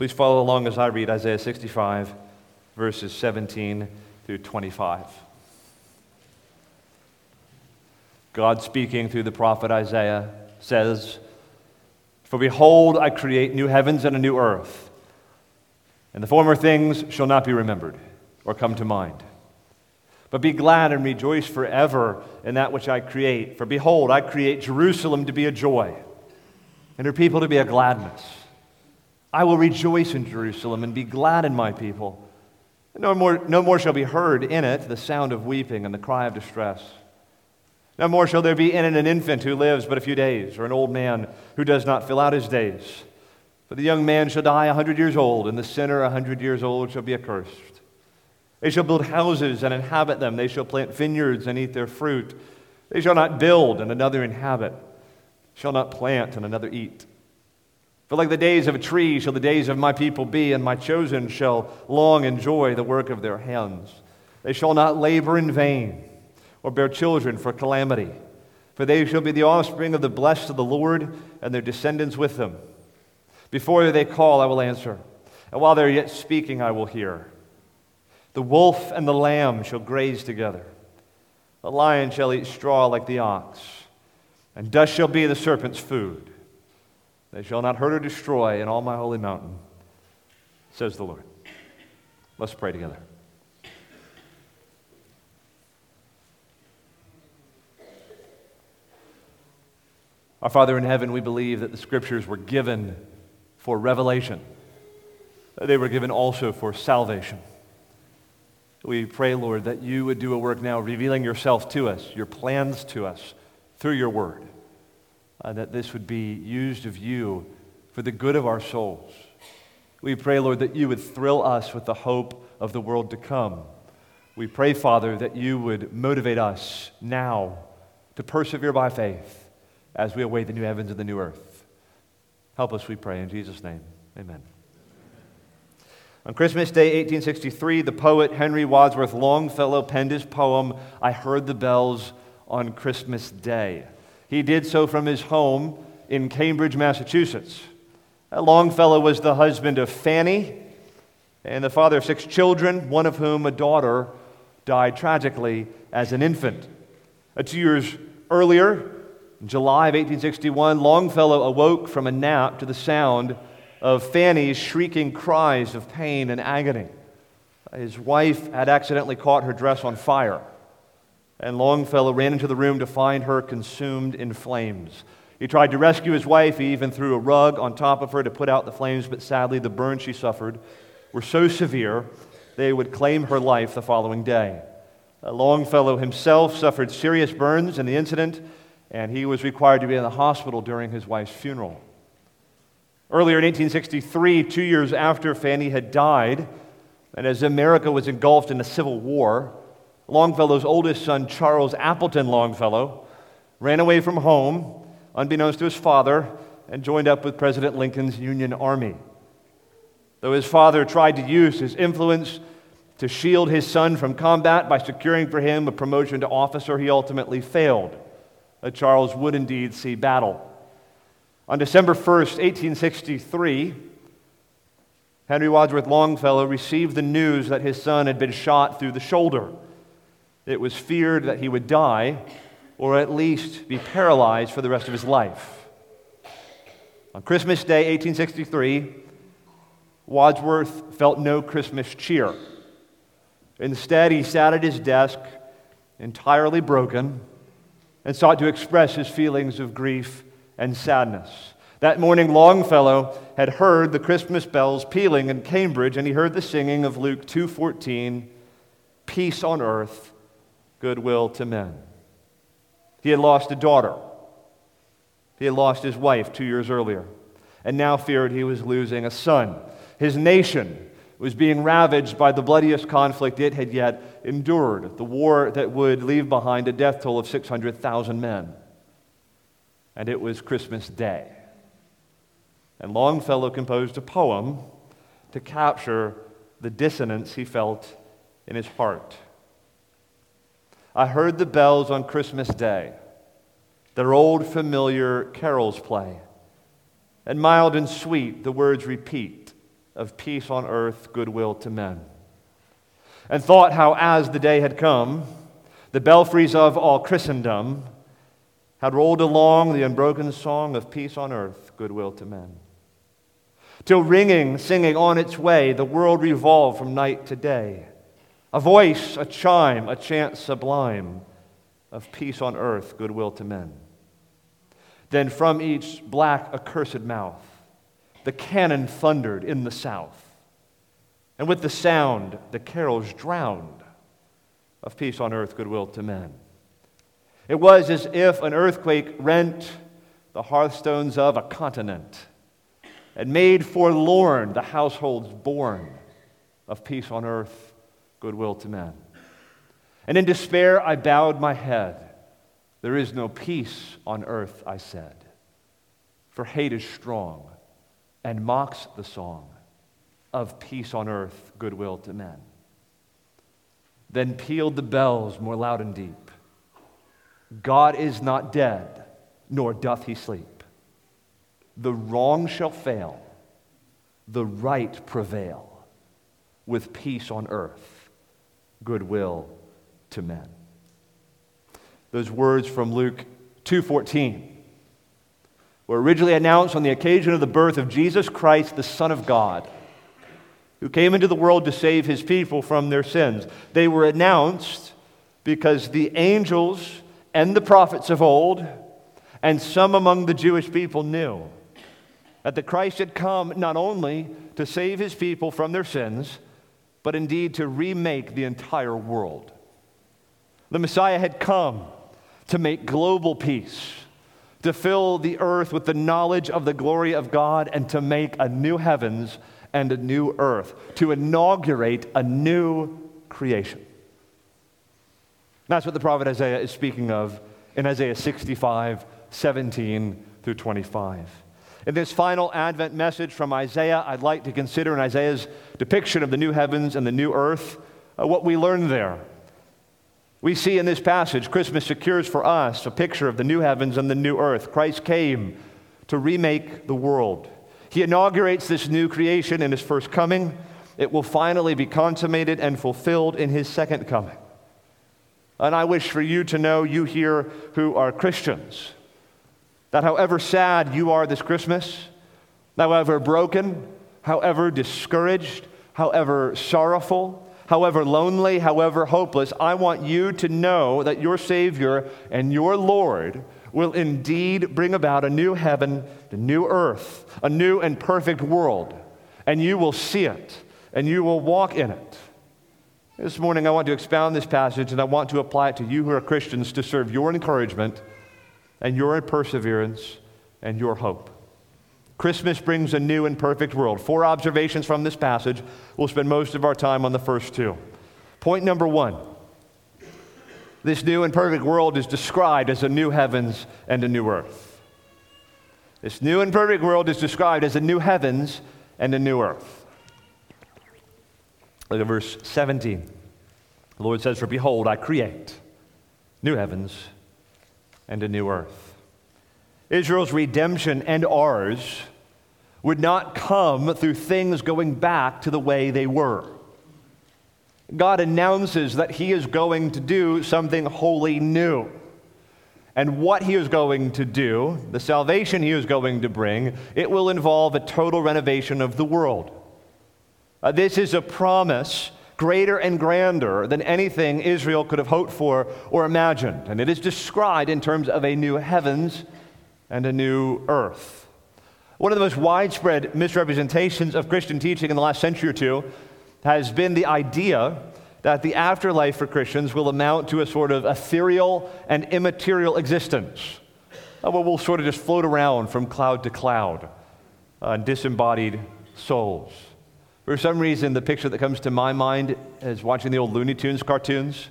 Please follow along as I read Isaiah 65, verses 17 through 25. God speaking through the prophet Isaiah says, For behold, I create new heavens and a new earth, and the former things shall not be remembered or come to mind. But be glad and rejoice forever in that which I create. For behold, I create Jerusalem to be a joy, and her people to be a gladness. I will rejoice in Jerusalem and be glad in my people. No more, no more shall be heard in it the sound of weeping and the cry of distress. No more shall there be in it an infant who lives but a few days, or an old man who does not fill out his days. For the young man shall die a hundred years old, and the sinner a hundred years old shall be accursed. They shall build houses and inhabit them. They shall plant vineyards and eat their fruit. They shall not build and another inhabit, shall not plant and another eat. For like the days of a tree shall the days of my people be, and my chosen shall long enjoy the work of their hands. They shall not labor in vain or bear children for calamity. For they shall be the offspring of the blessed of the Lord, and their descendants with them. Before they call, I will answer, and while they're yet speaking, I will hear. The wolf and the lamb shall graze together. The lion shall eat straw like the ox, and dust shall be the serpent's food. They shall not hurt or destroy in all my holy mountain, says the Lord. Let's pray together. Our Father in heaven, we believe that the scriptures were given for revelation, they were given also for salvation. We pray, Lord, that you would do a work now revealing yourself to us, your plans to us through your word, uh, that this would be used of you for the good of our souls. We pray, Lord, that you would thrill us with the hope of the world to come. We pray, Father, that you would motivate us now to persevere by faith as we await the new heavens and the new earth. Help us, we pray, in Jesus' name. Amen. On Christmas Day, 1863, the poet Henry Wadsworth Longfellow penned his poem, I Heard the Bells on Christmas Day. He did so from his home in Cambridge, Massachusetts. Longfellow was the husband of Fanny and the father of six children, one of whom, a daughter, died tragically as an infant. Two years earlier, in July of 1861, Longfellow awoke from a nap to the sound of Fanny's shrieking cries of pain and agony. His wife had accidentally caught her dress on fire, and Longfellow ran into the room to find her consumed in flames. He tried to rescue his wife. He even threw a rug on top of her to put out the flames, but sadly, the burns she suffered were so severe they would claim her life the following day. Uh, Longfellow himself suffered serious burns in the incident and he was required to be in the hospital during his wife's funeral. Earlier in 1863, two years after Fanny had died, and as America was engulfed in a civil war, Longfellow's oldest son, Charles Appleton Longfellow, ran away from home, unbeknownst to his father, and joined up with President Lincoln's Union Army. Though his father tried to use his influence to shield his son from combat by securing for him a promotion to officer, he ultimately failed Charles would indeed see battle. On December 1st, 1863, Henry Wadsworth Longfellow received the news that his son had been shot through the shoulder. It was feared that he would die or at least be paralyzed for the rest of his life. On Christmas Day, 1863, Wadsworth felt no Christmas cheer. Instead, he sat at his desk, entirely broken, and sought to express his feelings of grief and sadness. That morning, Longfellow had heard the Christmas bells pealing in Cambridge, and he heard the singing of Luke 2:14, "Peace on earth, goodwill to men." He had lost a daughter. He had lost his wife two years earlier, and now feared he was losing a son. His nation was being ravaged by the bloodiest conflict it had yet endured, the war that would leave behind a death toll of 600,000 men. And it was Christmas Day. And Longfellow composed a poem to capture the dissonance he felt in his heart. I heard the bells on Christmas Day, their old familiar carols play, and mild and sweet the words repeat of peace on earth, goodwill to men. And thought how, as the day had come, the belfries of all Christendom had rolled along the unbroken song of peace on earth, goodwill to men. Till ringing, singing on its way, the world revolved from night to day. A voice, a chime, a chant sublime of peace on earth, goodwill to men. Then from each black, accursed mouth, the cannon thundered in the south. And with the sound, the carols drowned of peace on earth, goodwill to men. It was as if an earthquake rent the hearthstones of a continent and made forlorn the households born of peace on earth, goodwill to men. And in despair, I bowed my head. There is no peace on earth, I said, for hate is strong and mocks the song of peace on earth, goodwill to men. Then pealed the bells more loud and deep. God is not dead, nor doth he sleep. The wrong shall fail, the right prevail, with peace on earth, goodwill to men. Those words from Luke 2:14 were originally announced on the occasion of the birth of Jesus Christ, the Son of God, who came into the world to save his people from their sins. They were announced because the angels and the prophets of old and some among the Jewish people knew that the Christ had come not only to save his people from their sins, but indeed to remake the entire world. The Messiah had come to make global peace, to fill the earth with the knowledge of the glory of God, and to make a new heavens and a new earth, to inaugurate a new creation. That's what the prophet Isaiah is speaking of in Isaiah 65, 17 through 25. In this final Advent message from Isaiah, I'd like to consider in Isaiah's depiction of the new heavens and the new earth uh, what we learn there we see in this passage, Christmas secures for us a picture of the new heavens and the new earth. Christ came to remake the world. He inaugurates this new creation in his first coming. It will finally be consummated and fulfilled in his second coming. And I wish for you to know, you here who are Christians, that however sad you are this Christmas, however broken, however discouraged, however sorrowful, however lonely, however hopeless, I want you to know that your Savior and your Lord will indeed bring about a new heaven, a new earth, a new and perfect world. And you will see it, and you will walk in it. This morning, I want to expound this passage, and I want to apply it to you who are Christians to serve your encouragement and your perseverance and your hope. Christmas brings a new and perfect world. Four observations from this passage. We'll spend most of our time on the first two. Point number one this new and perfect world is described as a new heavens and a new earth. This new and perfect world is described as a new heavens and a new earth. Look at verse 17. The Lord says, For behold, I create new heavens and a new earth. Israel's redemption and ours would not come through things going back to the way they were. God announces that He is going to do something wholly new. And what He is going to do, the salvation He is going to bring, it will involve a total renovation of the world. Uh, this is a promise greater and grander than anything Israel could have hoped for or imagined. And it is described in terms of a new heavens and a new earth. One of the most widespread misrepresentations of Christian teaching in the last century or two has been the idea that the afterlife for Christians will amount to a sort of ethereal and immaterial existence. Uh, where we'll sort of just float around from cloud to cloud, uh, disembodied souls. For some reason, the picture that comes to my mind is watching the old Looney Tunes cartoons.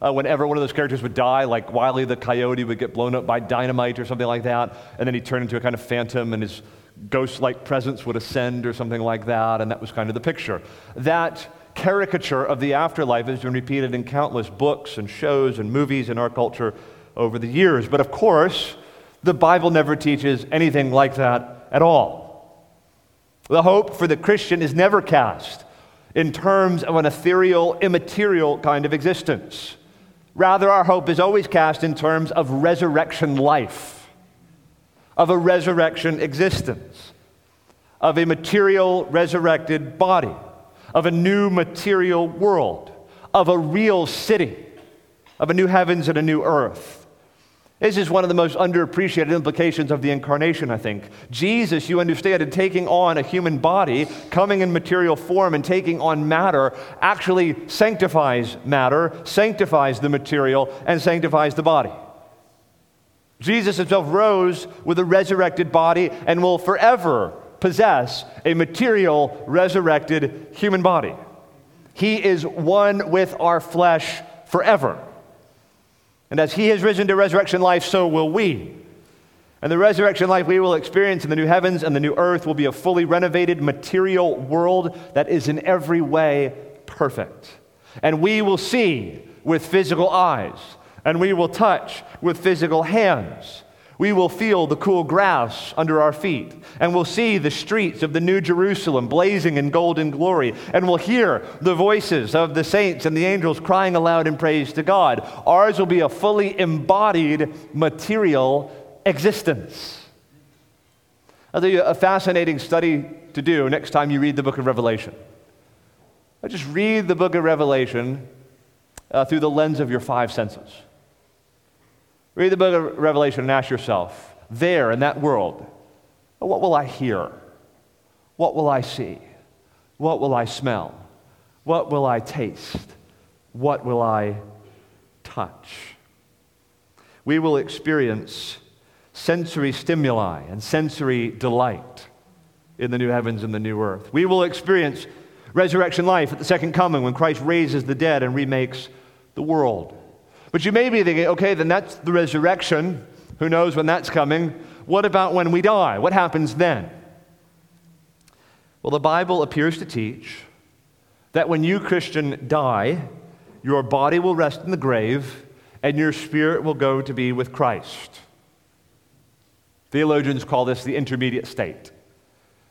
Uh, whenever one of those characters would die, like Wiley the coyote would get blown up by dynamite or something like that, and then he'd turn into a kind of phantom and his ghost like presence would ascend or something like that, and that was kind of the picture. That caricature of the afterlife has been repeated in countless books and shows and movies in our culture over the years. But of course, the Bible never teaches anything like that at all. The hope for the Christian is never cast in terms of an ethereal, immaterial kind of existence. Rather, our hope is always cast in terms of resurrection life, of a resurrection existence, of a material resurrected body, of a new material world, of a real city, of a new heavens and a new earth. This is one of the most underappreciated implications of the incarnation, I think. Jesus, you understand, in taking on a human body, coming in material form and taking on matter, actually sanctifies matter, sanctifies the material, and sanctifies the body. Jesus himself rose with a resurrected body and will forever possess a material, resurrected human body. He is one with our flesh forever. And as he has risen to resurrection life, so will we. And the resurrection life we will experience in the new heavens and the new earth will be a fully renovated material world that is in every way perfect. And we will see with physical eyes, and we will touch with physical hands we will feel the cool grass under our feet, and we'll see the streets of the New Jerusalem blazing in golden glory, and we'll hear the voices of the saints and the angels crying aloud in praise to God. Ours will be a fully embodied material existence. I'll tell you a fascinating study to do next time you read the book of Revelation. Just read the book of Revelation uh, through the lens of your five senses. Read the book of Revelation and ask yourself, there in that world, what will I hear? What will I see? What will I smell? What will I taste? What will I touch? We will experience sensory stimuli and sensory delight in the new heavens and the new earth. We will experience resurrection life at the second coming when Christ raises the dead and remakes the world. But you may be thinking, okay, then that's the resurrection. Who knows when that's coming? What about when we die? What happens then? Well, the Bible appears to teach that when you, Christian, die, your body will rest in the grave and your spirit will go to be with Christ. Theologians call this the intermediate state,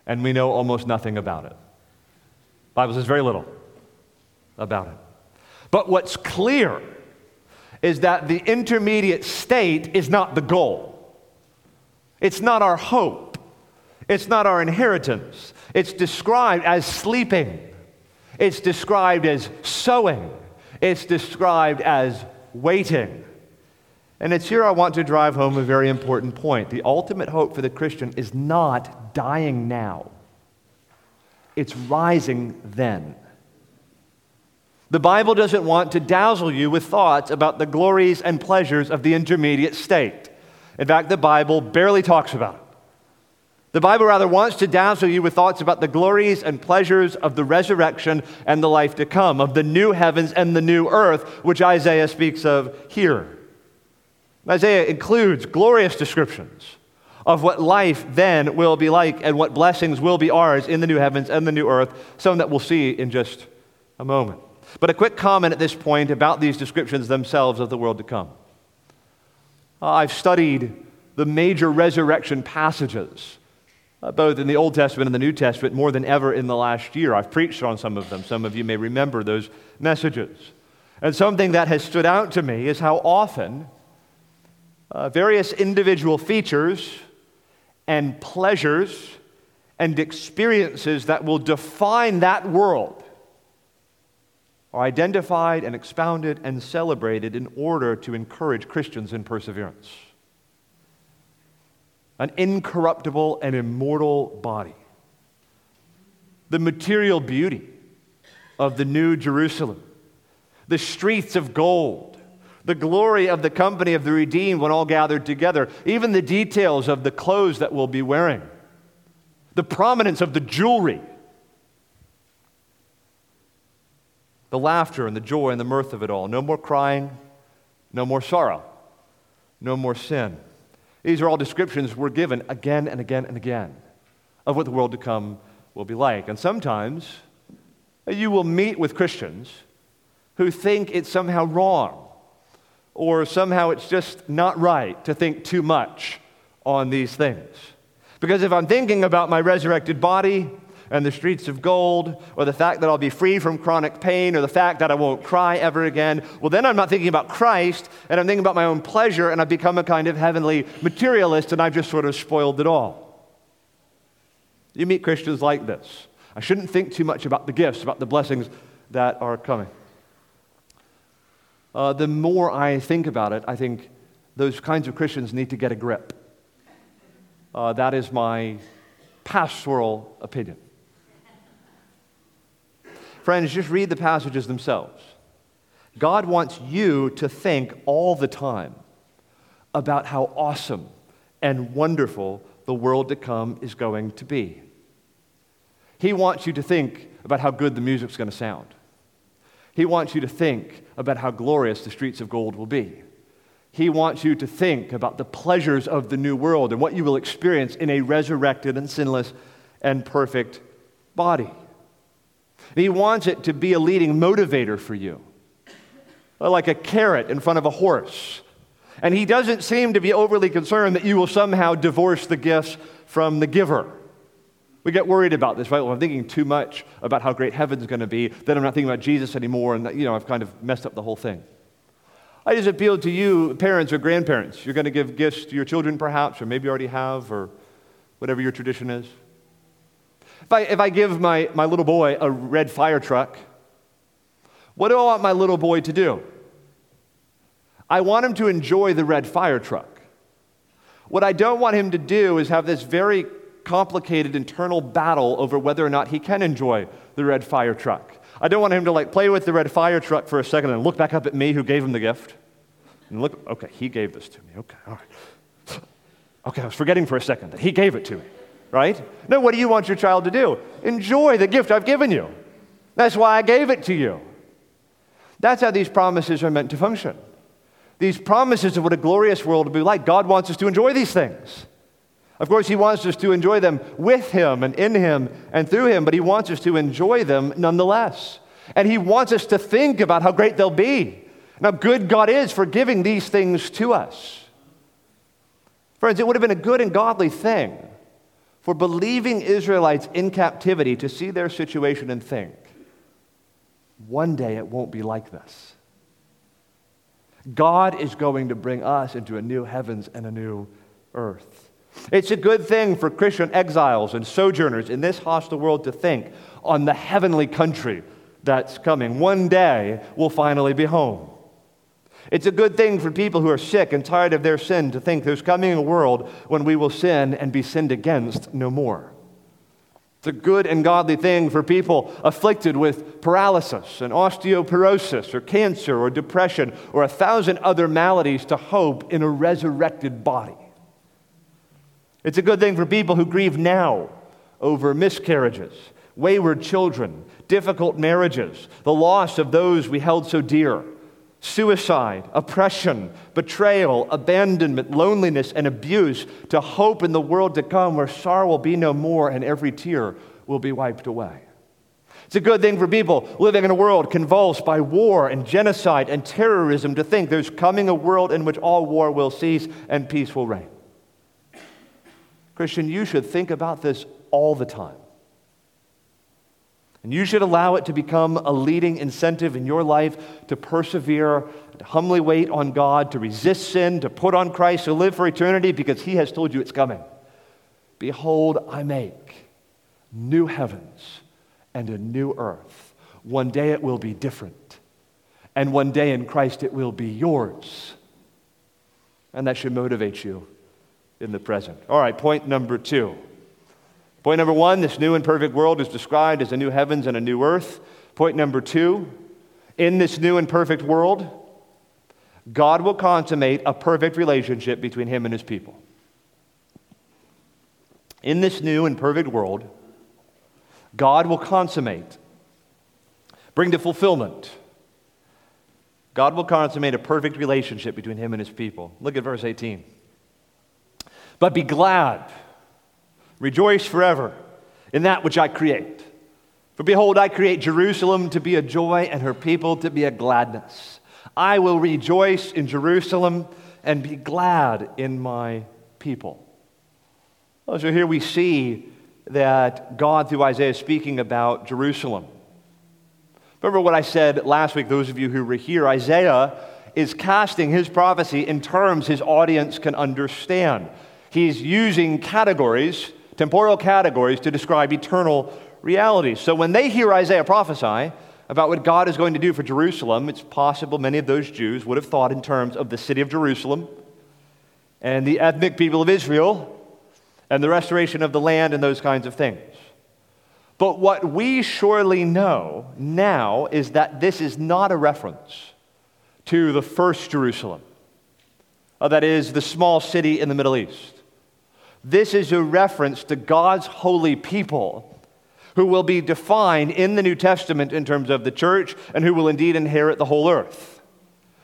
and we know almost nothing about it. The Bible says very little about it. But what's clear is that the intermediate state is not the goal. It's not our hope. It's not our inheritance. It's described as sleeping. It's described as sowing. It's described as waiting. And it's here I want to drive home a very important point. The ultimate hope for the Christian is not dying now, it's rising then. The Bible doesn't want to dazzle you with thoughts about the glories and pleasures of the intermediate state. In fact, the Bible barely talks about it. The Bible rather wants to dazzle you with thoughts about the glories and pleasures of the resurrection and the life to come, of the new heavens and the new earth, which Isaiah speaks of here. Isaiah includes glorious descriptions of what life then will be like and what blessings will be ours in the new heavens and the new earth, some that we'll see in just a moment. But a quick comment at this point about these descriptions themselves of the world to come. Uh, I've studied the major resurrection passages, uh, both in the Old Testament and the New Testament, more than ever in the last year. I've preached on some of them. Some of you may remember those messages. And something that has stood out to me is how often uh, various individual features and pleasures and experiences that will define that world are identified and expounded and celebrated in order to encourage Christians in perseverance. An incorruptible and immortal body. The material beauty of the New Jerusalem. The streets of gold. The glory of the company of the redeemed when all gathered together. Even the details of the clothes that we'll be wearing. The prominence of the jewelry the laughter and the joy and the mirth of it all. No more crying, no more sorrow, no more sin. These are all descriptions we're given again and again and again of what the world to come will be like. And sometimes you will meet with Christians who think it's somehow wrong or somehow it's just not right to think too much on these things. Because if I'm thinking about my resurrected body, and the streets of gold, or the fact that I'll be free from chronic pain, or the fact that I won't cry ever again, well, then I'm not thinking about Christ, and I'm thinking about my own pleasure, and I've become a kind of heavenly materialist, and I've just sort of spoiled it all. You meet Christians like this. I shouldn't think too much about the gifts, about the blessings that are coming. Uh, the more I think about it, I think those kinds of Christians need to get a grip. Uh, that is my pastoral opinion. Friends, just read the passages themselves. God wants you to think all the time about how awesome and wonderful the world to come is going to be. He wants you to think about how good the music's going to sound. He wants you to think about how glorious the streets of gold will be. He wants you to think about the pleasures of the new world and what you will experience in a resurrected and sinless and perfect body. He wants it to be a leading motivator for you, like a carrot in front of a horse. And he doesn't seem to be overly concerned that you will somehow divorce the gifts from the giver. We get worried about this, right? Well, I'm thinking too much about how great heaven's going to be, then I'm not thinking about Jesus anymore, and you know, I've kind of messed up the whole thing. I just appeal to you, parents or grandparents. You're going to give gifts to your children, perhaps, or maybe you already have, or whatever your tradition is. If I, if I give my, my little boy a red fire truck, what do I want my little boy to do? I want him to enjoy the red fire truck. What I don't want him to do is have this very complicated internal battle over whether or not he can enjoy the red fire truck. I don't want him to like play with the red fire truck for a second and look back up at me who gave him the gift. And look, okay, he gave this to me. Okay, all right. Okay, I was forgetting for a second that he gave it to me, right? No, what do you want your child to do? Enjoy the gift I've given you. That's why I gave it to you. That's how these promises are meant to function. These promises of what a glorious world will be like. God wants us to enjoy these things. Of course, He wants us to enjoy them with Him and in Him and through Him, but He wants us to enjoy them nonetheless. And He wants us to think about how great they'll be and how good God is for giving these things to us. Friends, it would have been a good and godly thing for believing Israelites in captivity to see their situation and think, one day it won't be like this. God is going to bring us into a new heavens and a new earth. It's a good thing for Christian exiles and sojourners in this hostile world to think on the heavenly country that's coming. One day we'll finally be home. It's a good thing for people who are sick and tired of their sin to think there's coming a world when we will sin and be sinned against no more. It's a good and godly thing for people afflicted with paralysis and osteoporosis or cancer or depression or a thousand other maladies to hope in a resurrected body. It's a good thing for people who grieve now over miscarriages, wayward children, difficult marriages, the loss of those we held so dear, suicide, oppression, betrayal, abandonment, loneliness, and abuse, to hope in the world to come where sorrow will be no more and every tear will be wiped away. It's a good thing for people living in a world convulsed by war and genocide and terrorism to think there's coming a world in which all war will cease and peace will reign. Christian, you should think about this all the time. And you should allow it to become a leading incentive in your life to persevere, to humbly wait on God, to resist sin, to put on Christ, to live for eternity because He has told you it's coming. Behold, I make new heavens and a new earth. One day it will be different. And one day in Christ it will be yours. And that should motivate you in the present. All right, point number two. Point number one this new and perfect world is described as a new heavens and a new earth. Point number two in this new and perfect world, God will consummate a perfect relationship between him and his people. In this new and perfect world, God will consummate, bring to fulfillment. God will consummate a perfect relationship between him and his people. Look at verse 18. But be glad, rejoice forever in that which I create. For behold, I create Jerusalem to be a joy and her people to be a gladness. I will rejoice in Jerusalem and be glad in my people. So here we see that God, through Isaiah, is speaking about Jerusalem. Remember what I said last week, those of you who were here? Isaiah is casting his prophecy in terms his audience can understand. He's using categories, temporal categories, to describe eternal realities. So when they hear Isaiah prophesy about what God is going to do for Jerusalem, it's possible many of those Jews would have thought in terms of the city of Jerusalem and the ethnic people of Israel and the restoration of the land and those kinds of things. But what we surely know now is that this is not a reference to the first Jerusalem, uh, that is, the small city in the Middle East. This is a reference to God's holy people who will be defined in the New Testament in terms of the church and who will indeed inherit the whole earth.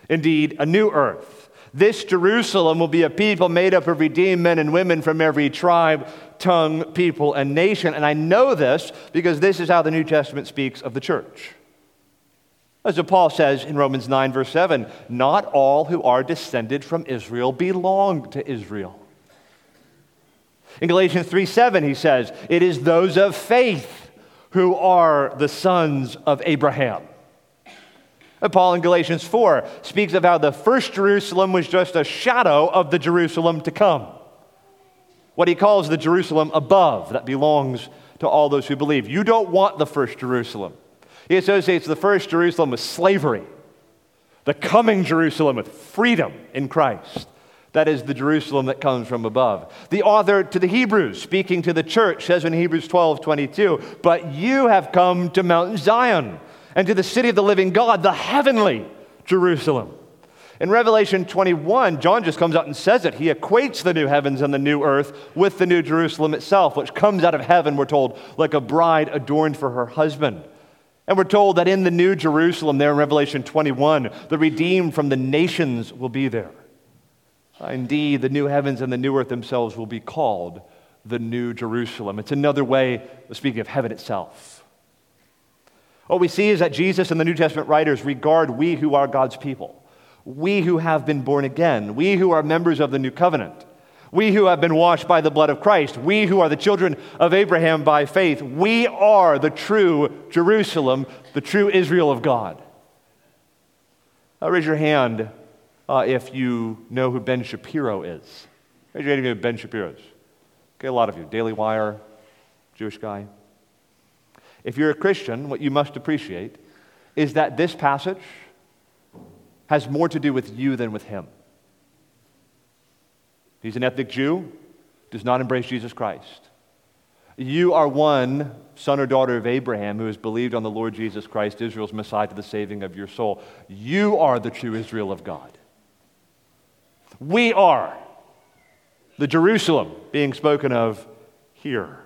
Indeed, a new earth. This Jerusalem will be a people made up of redeemed men and women from every tribe, tongue, people, and nation. And I know this because this is how the New Testament speaks of the church. As Paul says in Romans 9, verse 7, not all who are descended from Israel belong to Israel. In Galatians 3 7, he says, It is those of faith who are the sons of Abraham. And Paul in Galatians 4 speaks of how the first Jerusalem was just a shadow of the Jerusalem to come. What he calls the Jerusalem above that belongs to all those who believe. You don't want the first Jerusalem. He associates the first Jerusalem with slavery, the coming Jerusalem with freedom in Christ. That is the Jerusalem that comes from above. The author to the Hebrews, speaking to the church, says in Hebrews 12 22, But you have come to Mount Zion and to the city of the living God, the heavenly Jerusalem. In Revelation 21, John just comes out and says it. He equates the new heavens and the new earth with the new Jerusalem itself, which comes out of heaven, we're told, like a bride adorned for her husband. And we're told that in the new Jerusalem, there in Revelation 21, the redeemed from the nations will be there. Uh, indeed, the new heavens and the new earth themselves will be called the New Jerusalem. It's another way of speaking of heaven itself. What we see is that Jesus and the New Testament writers regard we who are God's people, we who have been born again, we who are members of the new covenant, we who have been washed by the blood of Christ, we who are the children of Abraham by faith, we are the true Jerusalem, the true Israel of God. Now, raise your hand uh, if you know who Ben Shapiro is. Raise your hand if you know Ben Shapiro is. Okay, a lot of you. Daily Wire, Jewish guy. If you're a Christian, what you must appreciate is that this passage has more to do with you than with him. He's an ethnic Jew, does not embrace Jesus Christ. You are one son or daughter of Abraham who has believed on the Lord Jesus Christ, Israel's Messiah, to the saving of your soul. You are the true Israel of God. We are the Jerusalem being spoken of here.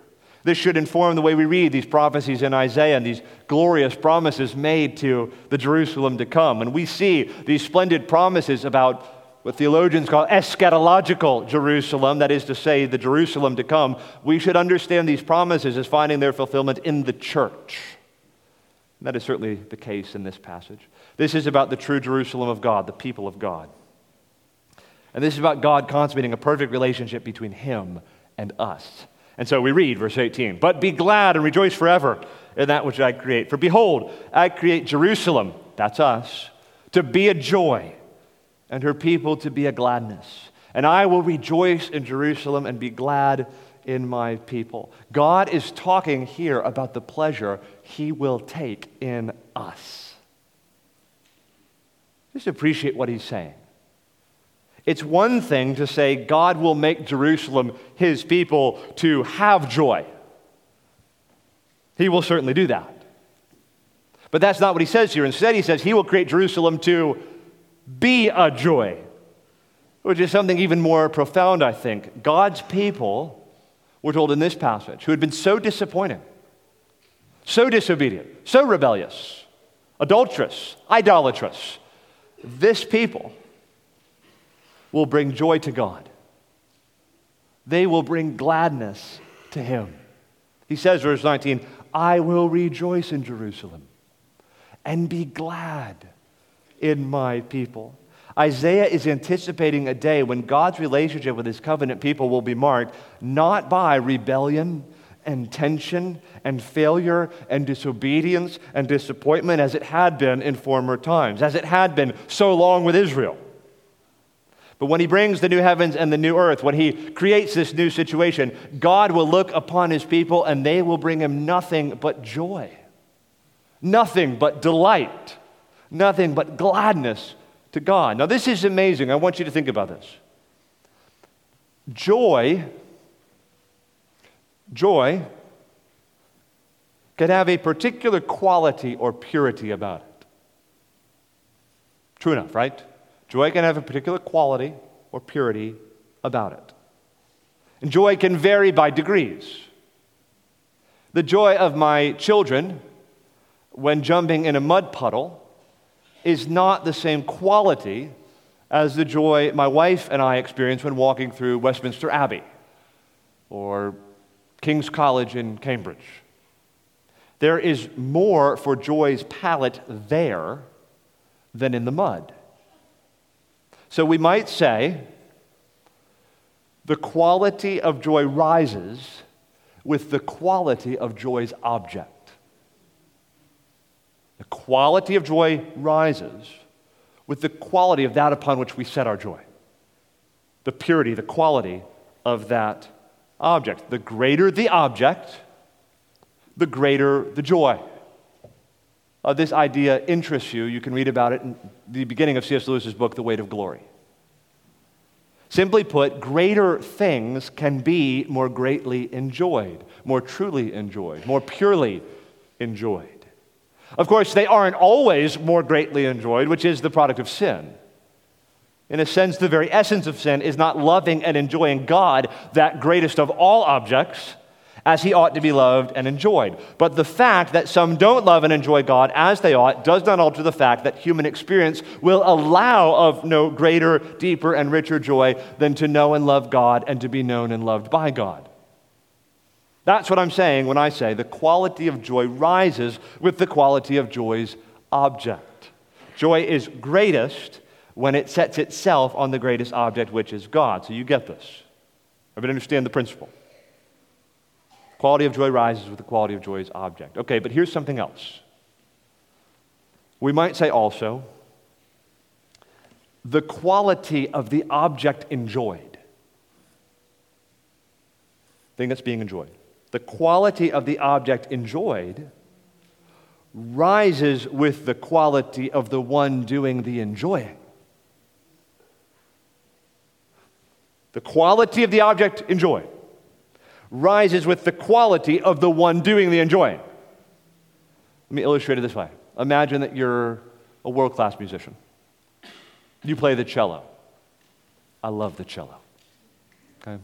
This should inform the way we read these prophecies in Isaiah and these glorious promises made to the Jerusalem to come. And we see these splendid promises about what theologians call eschatological Jerusalem, that is to say, the Jerusalem to come. We should understand these promises as finding their fulfillment in the church. And that is certainly the case in this passage. This is about the true Jerusalem of God, the people of God. And this is about God consummating a perfect relationship between Him and us. And so we read, verse 18, But be glad and rejoice forever in that which I create. For behold, I create Jerusalem, that's us, to be a joy, and her people to be a gladness. And I will rejoice in Jerusalem and be glad in my people. God is talking here about the pleasure He will take in us. Just appreciate what He's saying. It's one thing to say God will make Jerusalem his people to have joy. He will certainly do that. But that's not what he says here. Instead, he says he will create Jerusalem to be a joy, which is something even more profound, I think. God's people, we're told in this passage, who had been so disappointed, so disobedient, so rebellious, adulterous, idolatrous, this people will bring joy to God. They will bring gladness to Him. He says, verse 19, I will rejoice in Jerusalem and be glad in my people. Isaiah is anticipating a day when God's relationship with his covenant people will be marked not by rebellion, and tension and failure and disobedience and disappointment as it had been in former times, as it had been so long with Israel. But when he brings the new heavens and the new earth, when he creates this new situation, God will look upon his people and they will bring him nothing but joy, nothing but delight, nothing but gladness to God. Now, this is amazing. I want you to think about this. Joy, joy can have a particular quality or purity about it. True enough, right? Joy can have a particular quality or purity about it. And joy can vary by degrees. The joy of my children when jumping in a mud puddle is not the same quality as the joy my wife and I experience when walking through Westminster Abbey or King's College in Cambridge. There is more for joy's palate there than in the mud. So we might say the quality of joy rises with the quality of joy's object. The quality of joy rises with the quality of that upon which we set our joy. The purity, the quality of that object. The greater the object, the greater the joy uh, this idea interests you, you can read about it in the beginning of C.S. Lewis's book, The Weight of Glory. Simply put, greater things can be more greatly enjoyed, more truly enjoyed, more purely enjoyed. Of course, they aren't always more greatly enjoyed, which is the product of sin. In a sense, the very essence of sin is not loving and enjoying God, that greatest of all objects, as he ought to be loved and enjoyed. But the fact that some don't love and enjoy God as they ought does not alter the fact that human experience will allow of no greater, deeper, and richer joy than to know and love God and to be known and loved by God. That's what I'm saying when I say the quality of joy rises with the quality of joy's object. Joy is greatest when it sets itself on the greatest object, which is God. So you get this. Everybody understand the principle? Quality of joy rises with the quality of joy's object. Okay, but here's something else. We might say also the quality of the object enjoyed, thing that's being enjoyed. The quality of the object enjoyed rises with the quality of the one doing the enjoying. The quality of the object enjoyed rises with the quality of the one doing the enjoying. Let me illustrate it this way Imagine that you're a world class musician, you play the cello. I love the cello. Okay?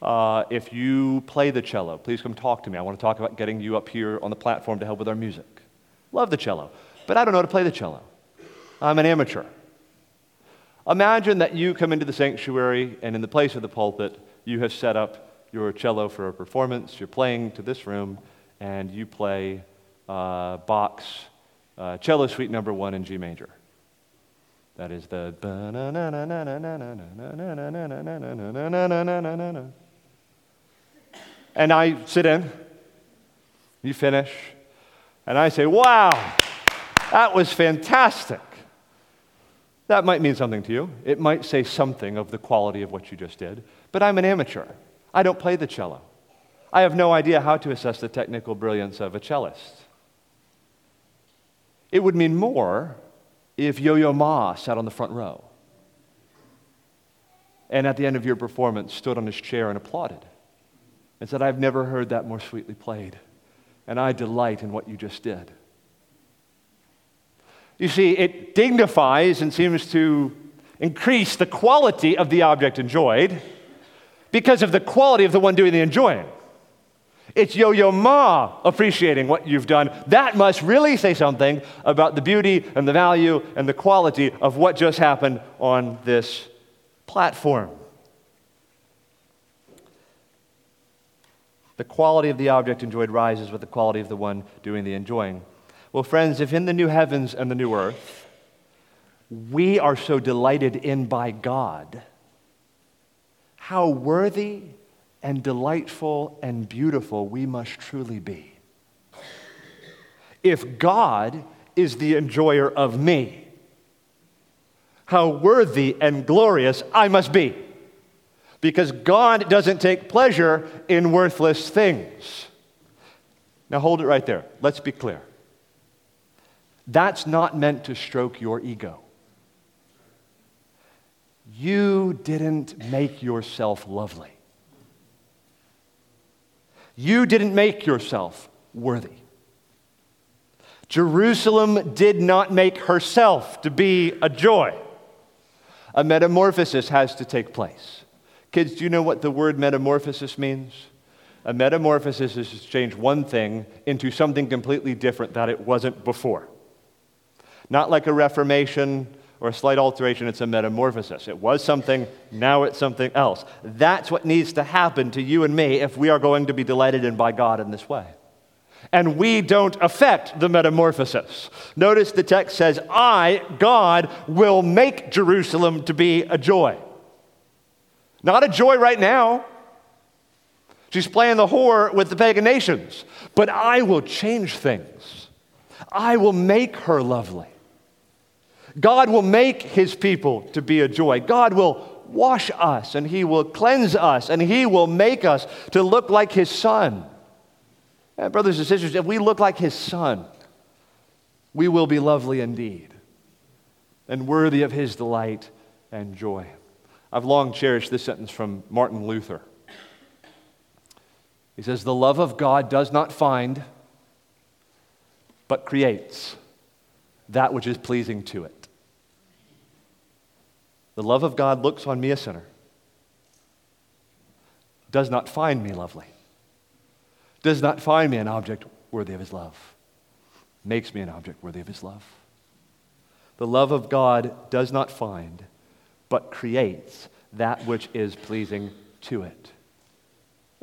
Uh, if you play the cello, please come talk to me. I want to talk about getting you up here on the platform to help with our music. Love the cello, but I don't know how to play the cello. I'm an amateur. Imagine that you come into the sanctuary and in the place of the pulpit, you have set up your cello for a performance, you're playing to this room, and you play uh, Bach's uh, cello suite number one in G major. That is the. And I sit in, you finish, and I say, Wow, that was fantastic. That might mean something to you. It might say something of the quality of what you just did, but I'm an amateur. I don't play the cello. I have no idea how to assess the technical brilliance of a cellist. It would mean more if Yo Yo Ma sat on the front row and at the end of your performance stood on his chair and applauded and said, I've never heard that more sweetly played, and I delight in what you just did. You see, it dignifies and seems to increase the quality of the object enjoyed because of the quality of the one doing the enjoying. It's Yo Yo Ma appreciating what you've done. That must really say something about the beauty and the value and the quality of what just happened on this platform. The quality of the object enjoyed rises with the quality of the one doing the enjoying. Well, friends, if in the new heavens and the new earth we are so delighted in by God, how worthy and delightful and beautiful we must truly be. If God is the enjoyer of me, how worthy and glorious I must be. Because God doesn't take pleasure in worthless things. Now hold it right there. Let's be clear. That's not meant to stroke your ego. You didn't make yourself lovely. You didn't make yourself worthy. Jerusalem did not make herself to be a joy. A metamorphosis has to take place. Kids, do you know what the word metamorphosis means? A metamorphosis is to change one thing into something completely different that it wasn't before. Not like a reformation or a slight alteration, it's a metamorphosis. It was something, now it's something else. That's what needs to happen to you and me if we are going to be delighted in by God in this way. And we don't affect the metamorphosis. Notice the text says, I, God, will make Jerusalem to be a joy. Not a joy right now. She's playing the whore with the pagan nations. But I will change things. I will make her lovely. God will make his people to be a joy. God will wash us and he will cleanse us and he will make us to look like his son. And brothers and sisters, if we look like his son, we will be lovely indeed and worthy of his delight and joy. I've long cherished this sentence from Martin Luther. He says, The love of God does not find, but creates that which is pleasing to it. The love of God looks on me, a sinner, does not find me lovely, does not find me an object worthy of his love, makes me an object worthy of his love. The love of God does not find, but creates that which is pleasing to it.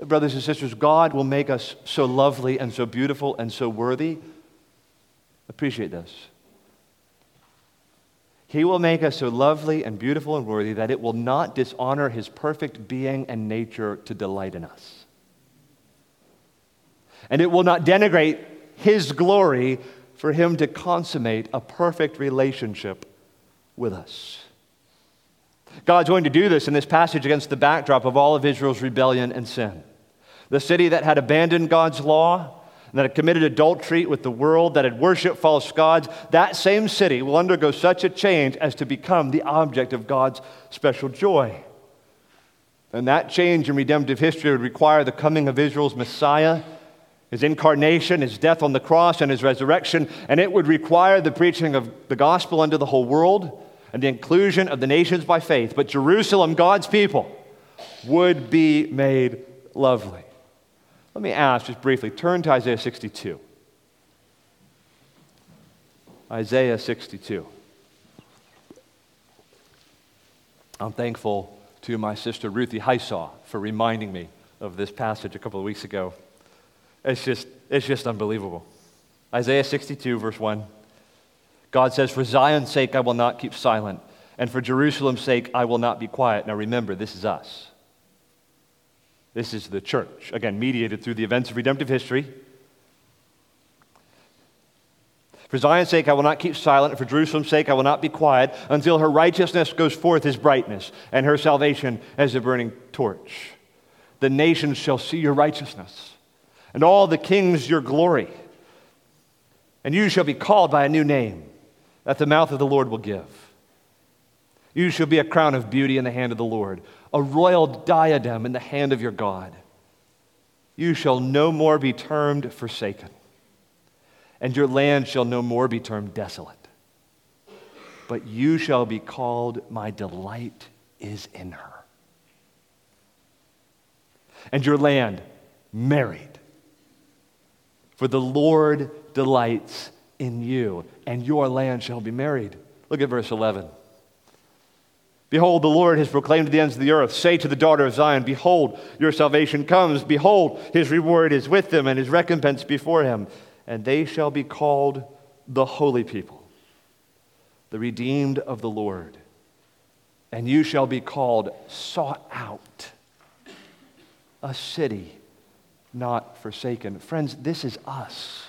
Brothers and sisters, God will make us so lovely and so beautiful and so worthy. Appreciate this. He will make us so lovely and beautiful and worthy that it will not dishonor his perfect being and nature to delight in us. And it will not denigrate his glory for him to consummate a perfect relationship with us. God's going to do this in this passage against the backdrop of all of Israel's rebellion and sin. The city that had abandoned God's law that had committed adultery with the world, that had worshiped false gods, that same city will undergo such a change as to become the object of God's special joy. And that change in redemptive history would require the coming of Israel's Messiah, his incarnation, his death on the cross, and his resurrection. And it would require the preaching of the gospel unto the whole world and the inclusion of the nations by faith. But Jerusalem, God's people, would be made lovely. Let me ask just briefly turn to Isaiah 62. Isaiah 62. I'm thankful to my sister Ruthie Heisaw for reminding me of this passage a couple of weeks ago. It's just, it's just unbelievable. Isaiah 62, verse 1. God says, For Zion's sake I will not keep silent, and for Jerusalem's sake I will not be quiet. Now remember, this is us. This is the church, again, mediated through the events of redemptive history. For Zion's sake, I will not keep silent, for Jerusalem's sake, I will not be quiet until her righteousness goes forth as brightness, and her salvation as a burning torch. The nations shall see your righteousness, and all the kings your glory. And you shall be called by a new name that the mouth of the Lord will give. You shall be a crown of beauty in the hand of the Lord, a royal diadem in the hand of your God. You shall no more be termed forsaken, and your land shall no more be termed desolate. But you shall be called, My delight is in her. And your land, married. For the Lord delights in you, and your land shall be married. Look at verse 11. Behold, the Lord has proclaimed to the ends of the earth. Say to the daughter of Zion, Behold, your salvation comes. Behold, his reward is with them, and his recompense before him. And they shall be called the holy people, the redeemed of the Lord. And you shall be called sought out, a city not forsaken. Friends, this is us.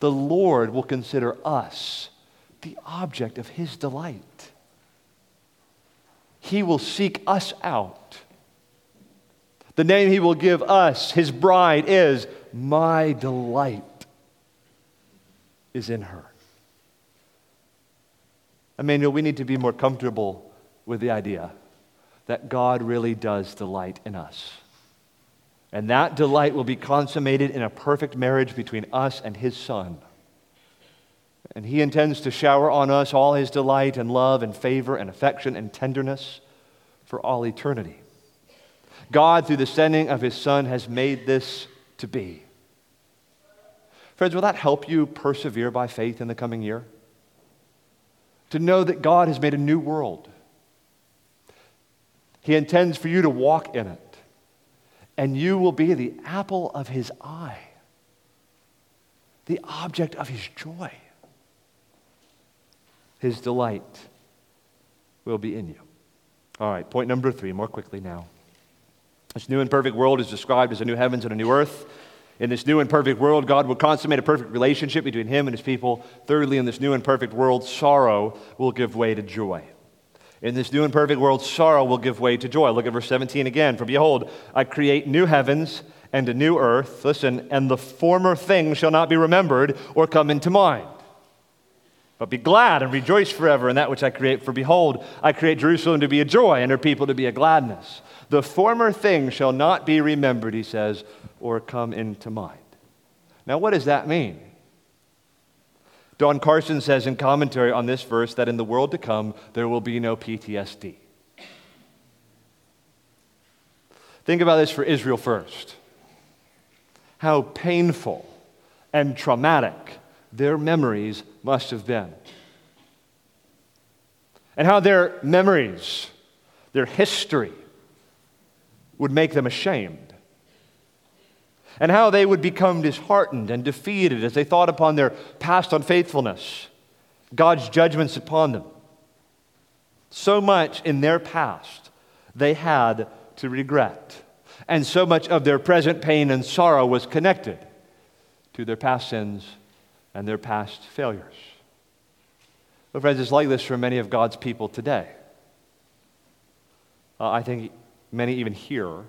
The Lord will consider us the object of his delight. He will seek us out. The name he will give us, his bride, is My delight is in her. Emmanuel, we need to be more comfortable with the idea that God really does delight in us. And that delight will be consummated in a perfect marriage between us and his Son. And he intends to shower on us all his delight and love and favor and affection and tenderness for all eternity. God, through the sending of his Son, has made this to be. Friends, will that help you persevere by faith in the coming year? To know that God has made a new world. He intends for you to walk in it, and you will be the apple of his eye, the object of his joy. His delight will be in you. All right, point number three, more quickly now. This new and perfect world is described as a new heavens and a new earth. In this new and perfect world, God will consummate a perfect relationship between Him and His people. Thirdly, in this new and perfect world, sorrow will give way to joy. In this new and perfect world, sorrow will give way to joy. Look at verse 17 again. For behold, I create new heavens and a new earth. Listen, and the former things shall not be remembered or come into mind. But be glad and rejoice forever in that which I create. For behold, I create Jerusalem to be a joy and her people to be a gladness. The former thing shall not be remembered, he says, or come into mind. Now, what does that mean? Don Carson says in commentary on this verse that in the world to come, there will be no PTSD. Think about this for Israel first. How painful and traumatic their memories must have been. And how their memories, their history, would make them ashamed. And how they would become disheartened and defeated as they thought upon their past unfaithfulness, God's judgments upon them. So much in their past they had to regret. And so much of their present pain and sorrow was connected to their past sins and their past failures. But, friends, it's like this for many of God's people today. Uh, I think many, even here,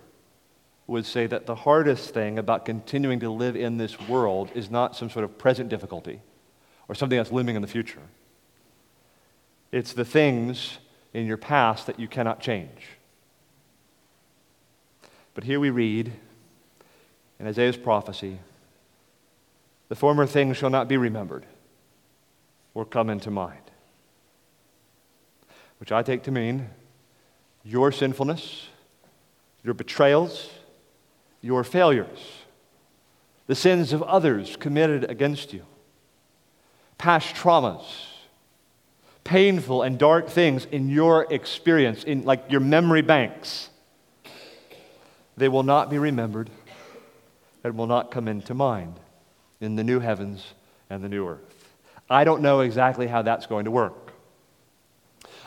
would say that the hardest thing about continuing to live in this world is not some sort of present difficulty or something that's looming in the future. It's the things in your past that you cannot change. But here we read in Isaiah's prophecy the former things shall not be remembered or come into mind. Which I take to mean your sinfulness, your betrayals, your failures, the sins of others committed against you, past traumas, painful and dark things in your experience, in like your memory banks. They will not be remembered and will not come into mind in the new heavens and the new earth. I don't know exactly how that's going to work.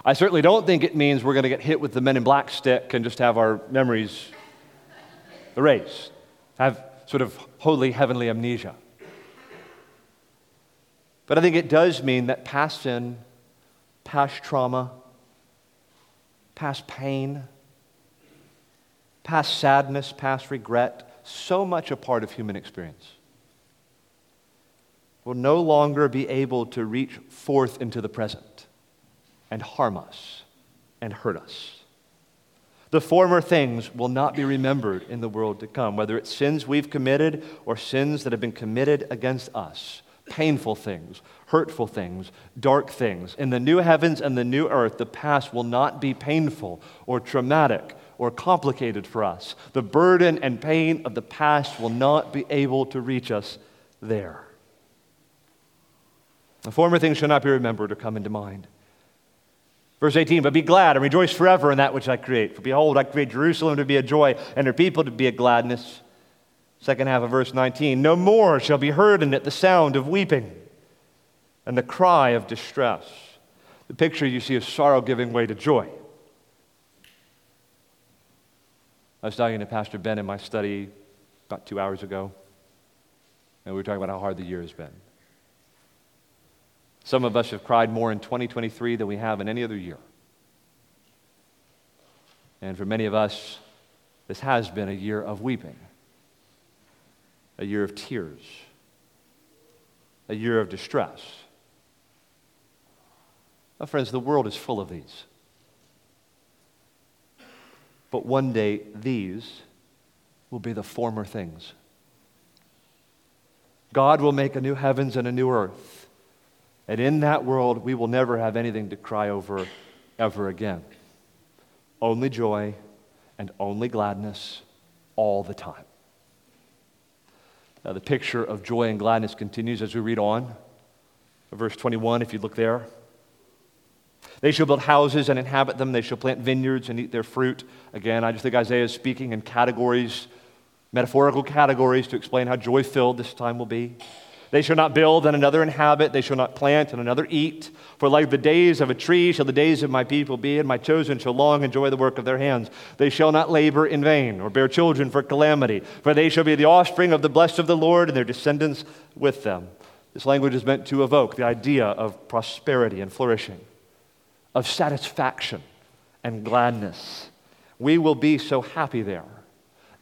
I certainly don't think it means we're going to get hit with the men in black stick and just have our memories erased, have sort of holy heavenly amnesia. But I think it does mean that past sin, past trauma, past pain, past sadness, past regret, so much a part of human experience will no longer be able to reach forth into the present and harm us and hurt us. The former things will not be remembered in the world to come, whether it's sins we've committed or sins that have been committed against us, painful things, hurtful things, dark things. In the new heavens and the new earth, the past will not be painful or traumatic or complicated for us. The burden and pain of the past will not be able to reach us there. The former things shall not be remembered or come into mind. Verse 18, but be glad and rejoice forever in that which I create. For behold, I create Jerusalem to be a joy and her people to be a gladness. Second half of verse 19, no more shall be heard in it the sound of weeping and the cry of distress. The picture you see is sorrow giving way to joy. I was talking to Pastor Ben in my study about two hours ago, and we were talking about how hard the year has been. Some of us have cried more in 2023 than we have in any other year. And for many of us, this has been a year of weeping, a year of tears, a year of distress. Now, friends, the world is full of these. But one day, these will be the former things. God will make a new heavens and a new earth. And in that world, we will never have anything to cry over ever again. Only joy and only gladness all the time. Now, the picture of joy and gladness continues as we read on. Verse 21, if you look there. They shall build houses and inhabit them. They shall plant vineyards and eat their fruit. Again, I just think Isaiah is speaking in categories, metaphorical categories, to explain how joy filled this time will be. They shall not build and another inhabit. They shall not plant and another eat. For like the days of a tree shall the days of my people be, and my chosen shall long enjoy the work of their hands. They shall not labor in vain or bear children for calamity. For they shall be the offspring of the blessed of the Lord, and their descendants with them. This language is meant to evoke the idea of prosperity and flourishing, of satisfaction and gladness. We will be so happy there,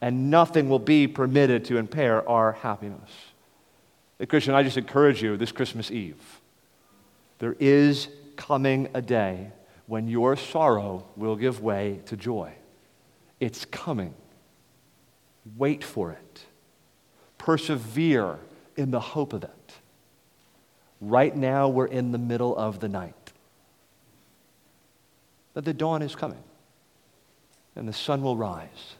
and nothing will be permitted to impair our happiness. Christian, I just encourage you this Christmas Eve. There is coming a day when your sorrow will give way to joy. It's coming. Wait for it. Persevere in the hope of it. Right now, we're in the middle of the night. But the dawn is coming, and the sun will rise,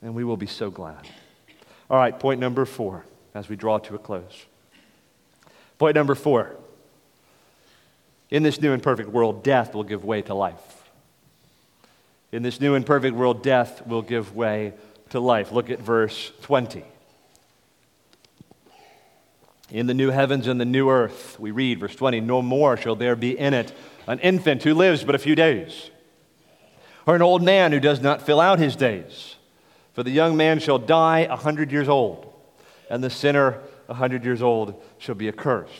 and we will be so glad. All right, point number four as we draw to a close. Point number four in this new and perfect world, death will give way to life. In this new and perfect world, death will give way to life. Look at verse 20. In the new heavens and the new earth, we read, verse 20, no more shall there be in it an infant who lives but a few days, or an old man who does not fill out his days. For the young man shall die a hundred years old and the sinner, a hundred years old, shall be accursed.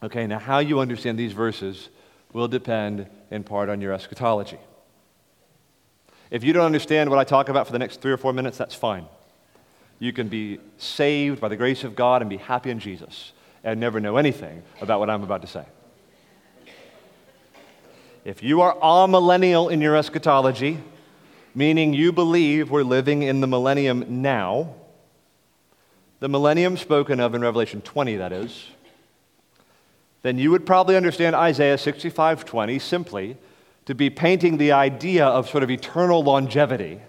Okay, now how you understand these verses will depend in part on your eschatology. If you don't understand what I talk about for the next three or four minutes, that's fine. You can be saved by the grace of God and be happy in Jesus and never know anything about what I'm about to say. If you are amillennial in your eschatology, meaning you believe we're living in the millennium now, the millennium spoken of in Revelation 20, that is, then you would probably understand Isaiah 65:20 simply to be painting the idea of sort of eternal longevity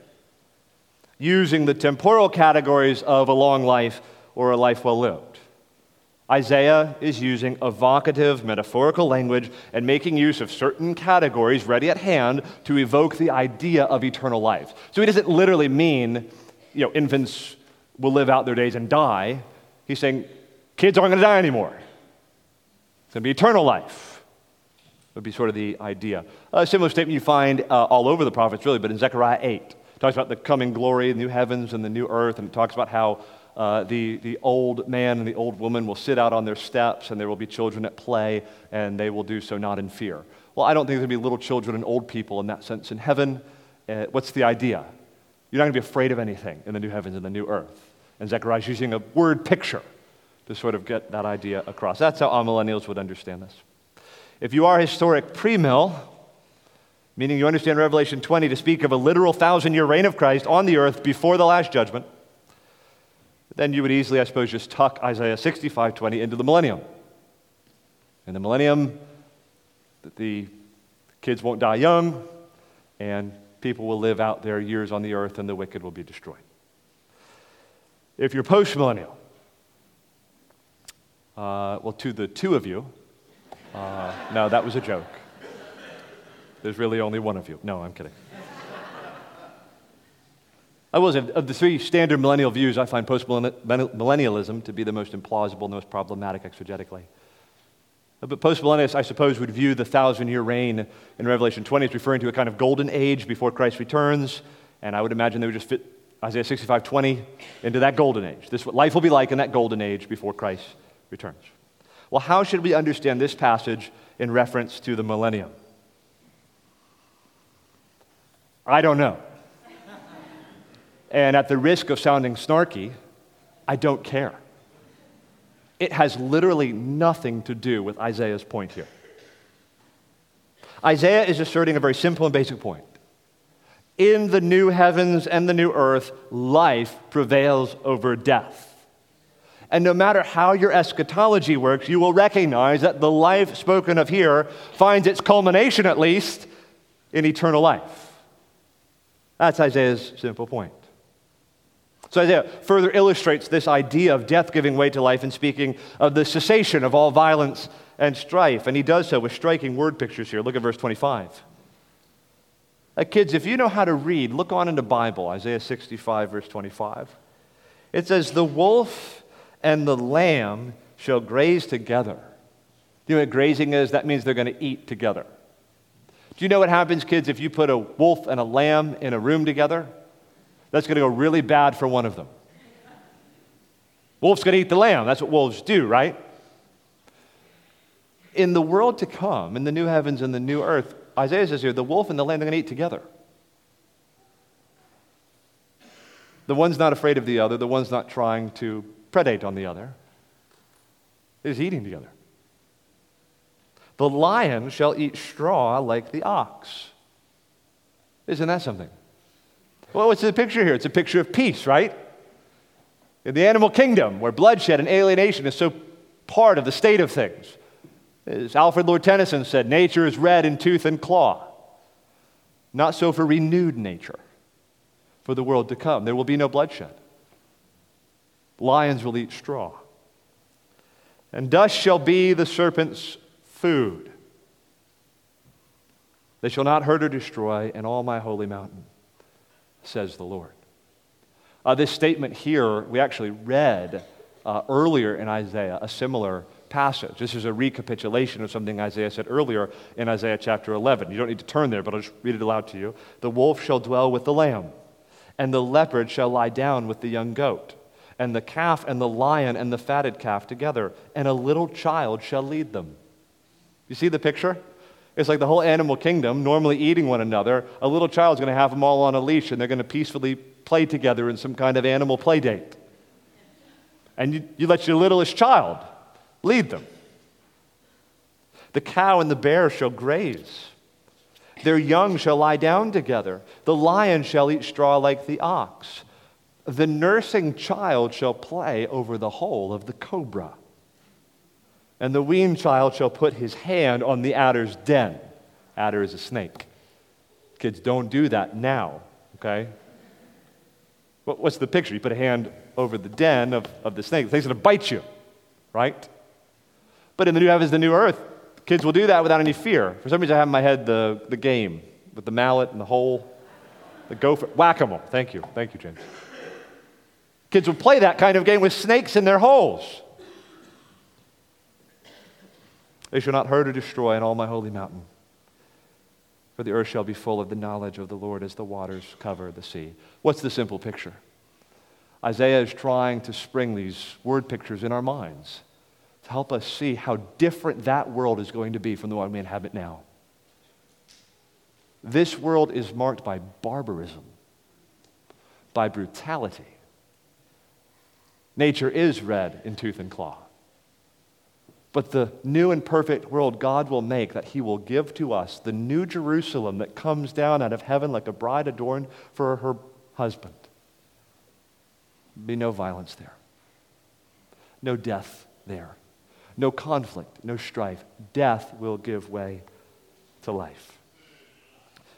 using the temporal categories of a long life or a life well lived. Isaiah is using evocative, metaphorical language and making use of certain categories ready at hand to evoke the idea of eternal life. So he doesn't literally mean, you know, infants will live out their days and die. He's saying kids aren't going to die anymore. It's going to be eternal life. Would be sort of the idea. A similar statement you find uh, all over the prophets, really, but in Zechariah 8, it talks about the coming glory, the new heavens and the new earth, and it talks about how uh, the, the old man and the old woman will sit out on their steps, and there will be children at play, and they will do so not in fear. Well, I don't think to be little children and old people in that sense in heaven. Uh, what's the idea? You're not going to be afraid of anything in the new heavens and the new earth. And Zechariah's using a word picture to sort of get that idea across. That's how amillennials would understand this. If you are historic premill, meaning you understand Revelation 20 to speak of a literal thousand year reign of Christ on the earth before the last judgment, then you would easily, I suppose, just tuck Isaiah 65:20 into the millennium. In the millennium, the kids won't die young, and people will live out their years on the earth and the wicked will be destroyed. If you're postmillennial, uh, well, to the two of you, uh, no, that was a joke. There's really only one of you. No, I'm kidding. I say, of the three standard millennial views, I find postmillennialism to be the most implausible and the most problematic exegetically. Uh, but postmillennialists, I suppose, would view the thousand year reign in Revelation 20 as referring to a kind of golden age before Christ returns, And I would imagine they would just fit Isaiah 65 20 into that golden age. This is what life will be like in that golden age before Christ returns. Well, how should we understand this passage in reference to the millennium? I don't know. and at the risk of sounding snarky, I don't care. It has literally nothing to do with Isaiah's point here. Isaiah is asserting a very simple and basic point. In the new heavens and the new earth, life prevails over death. And no matter how your eschatology works, you will recognize that the life spoken of here finds its culmination, at least, in eternal life. That's Isaiah's simple point. So Isaiah further illustrates this idea of death giving way to life in speaking of the cessation of all violence and strife. And he does so with striking word pictures here. Look at verse 25. Uh, kids, if you know how to read, look on in the Bible, Isaiah 65, verse 25. It says, The wolf and the lamb shall graze together. Do you know what grazing is? That means they're going to eat together. Do you know what happens, kids, if you put a wolf and a lamb in a room together? That's going to go really bad for one of them. Wolf's going to eat the lamb. That's what wolves do, right? In the world to come, in the new heavens and the new earth, Isaiah says here, the wolf and the lamb are going to eat together. The one's not afraid of the other, the one's not trying to predate on the other. Just eating together. The lion shall eat straw like the ox. Isn't that something? Well, what's the picture here? It's a picture of peace, right? In the animal kingdom, where bloodshed and alienation is so part of the state of things. As Alfred Lord Tennyson said, nature is red in tooth and claw. Not so for renewed nature, for the world to come. There will be no bloodshed. Lions will eat straw. And dust shall be the serpent's food. They shall not hurt or destroy in all my holy mountain, says the Lord. Uh, this statement here, we actually read uh, earlier in Isaiah, a similar passage. This is a recapitulation of something Isaiah said earlier in Isaiah chapter 11. You don't need to turn there, but I'll just read it aloud to you. The wolf shall dwell with the lamb, and the leopard shall lie down with the young goat and the calf and the lion and the fatted calf together, and a little child shall lead them. You see the picture? It's like the whole animal kingdom normally eating one another. A little child's going to have them all on a leash, and they're going to peacefully play together in some kind of animal play date. And you, you let your littlest child lead them. The cow and the bear shall graze. Their young shall lie down together. The lion shall eat straw like the ox. The nursing child shall play over the hole of the cobra, and the weaned child shall put his hand on the adder's den. Adder is a snake. Kids, don't do that now, okay? What's the picture? You put a hand over the den of, of the snake, the snake's gonna bite you, right? But in the new heavens, the new earth, kids will do that without any fear. For some reason, I have in my head the, the game with the mallet and the hole, the gopher, whack a mole. Thank you. Thank you, James. Kids will play that kind of game with snakes in their holes. They shall not hurt or destroy in all my holy mountain. For the earth shall be full of the knowledge of the Lord as the waters cover the sea. What's the simple picture? Isaiah is trying to spring these word pictures in our minds to help us see how different that world is going to be from the one we inhabit now. This world is marked by barbarism, by brutality, Nature is red in tooth and claw. But the new and perfect world God will make, that He will give to us, the new Jerusalem that comes down out of heaven like a bride adorned for her husband. Be no violence there, no death there, no conflict, no strife. Death will give way to life.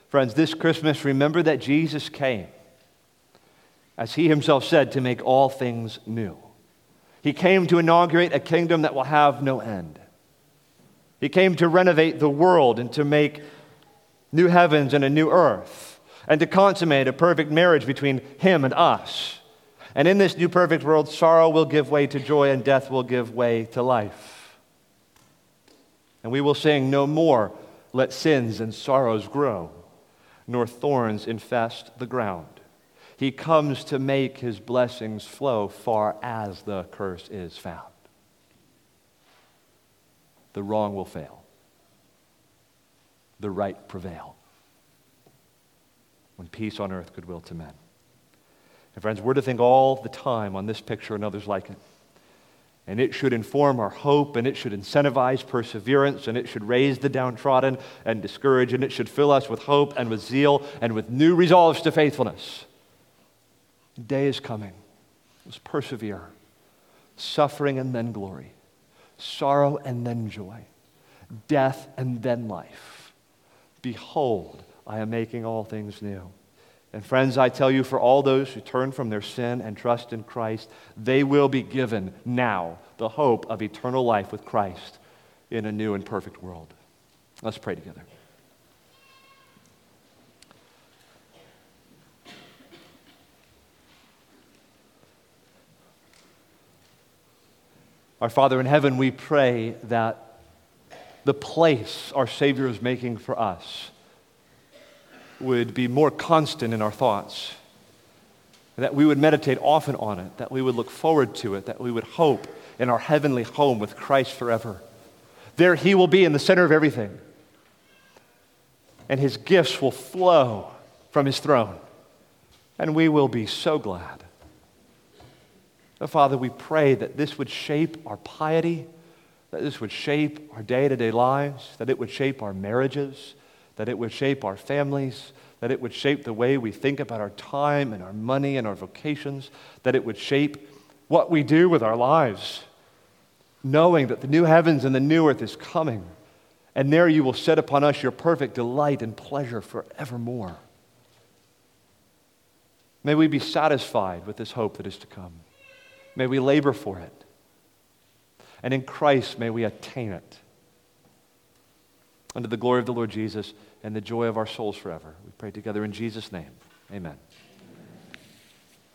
Friends, this Christmas, remember that Jesus came as he himself said, to make all things new. He came to inaugurate a kingdom that will have no end. He came to renovate the world and to make new heavens and a new earth, and to consummate a perfect marriage between him and us. And in this new perfect world, sorrow will give way to joy and death will give way to life. And we will sing no more, let sins and sorrows grow, nor thorns infest the ground. He comes to make his blessings flow far as the curse is found. The wrong will fail, the right prevail. When peace on earth, goodwill to men. And friends, we're to think all the time on this picture and others like it. And it should inform our hope, and it should incentivize perseverance, and it should raise the downtrodden and discourage, and it should fill us with hope and with zeal and with new resolves to faithfulness. Day is coming. Let's persevere. Suffering and then glory, sorrow and then joy, death and then life. Behold, I am making all things new. And friends, I tell you, for all those who turn from their sin and trust in Christ, they will be given now the hope of eternal life with Christ in a new and perfect world. Let's pray together. Our Father in heaven, we pray that the place our Savior is making for us would be more constant in our thoughts, that we would meditate often on it, that we would look forward to it, that we would hope in our heavenly home with Christ forever. There He will be in the center of everything, and His gifts will flow from His throne, and we will be so glad. Father, we pray that this would shape our piety, that this would shape our day to day lives, that it would shape our marriages, that it would shape our families, that it would shape the way we think about our time and our money and our vocations, that it would shape what we do with our lives, knowing that the new heavens and the new earth is coming, and there you will set upon us your perfect delight and pleasure forevermore. May we be satisfied with this hope that is to come. May we labor for it. And in Christ, may we attain it. Unto the glory of the Lord Jesus and the joy of our souls forever. We pray together in Jesus' name. Amen.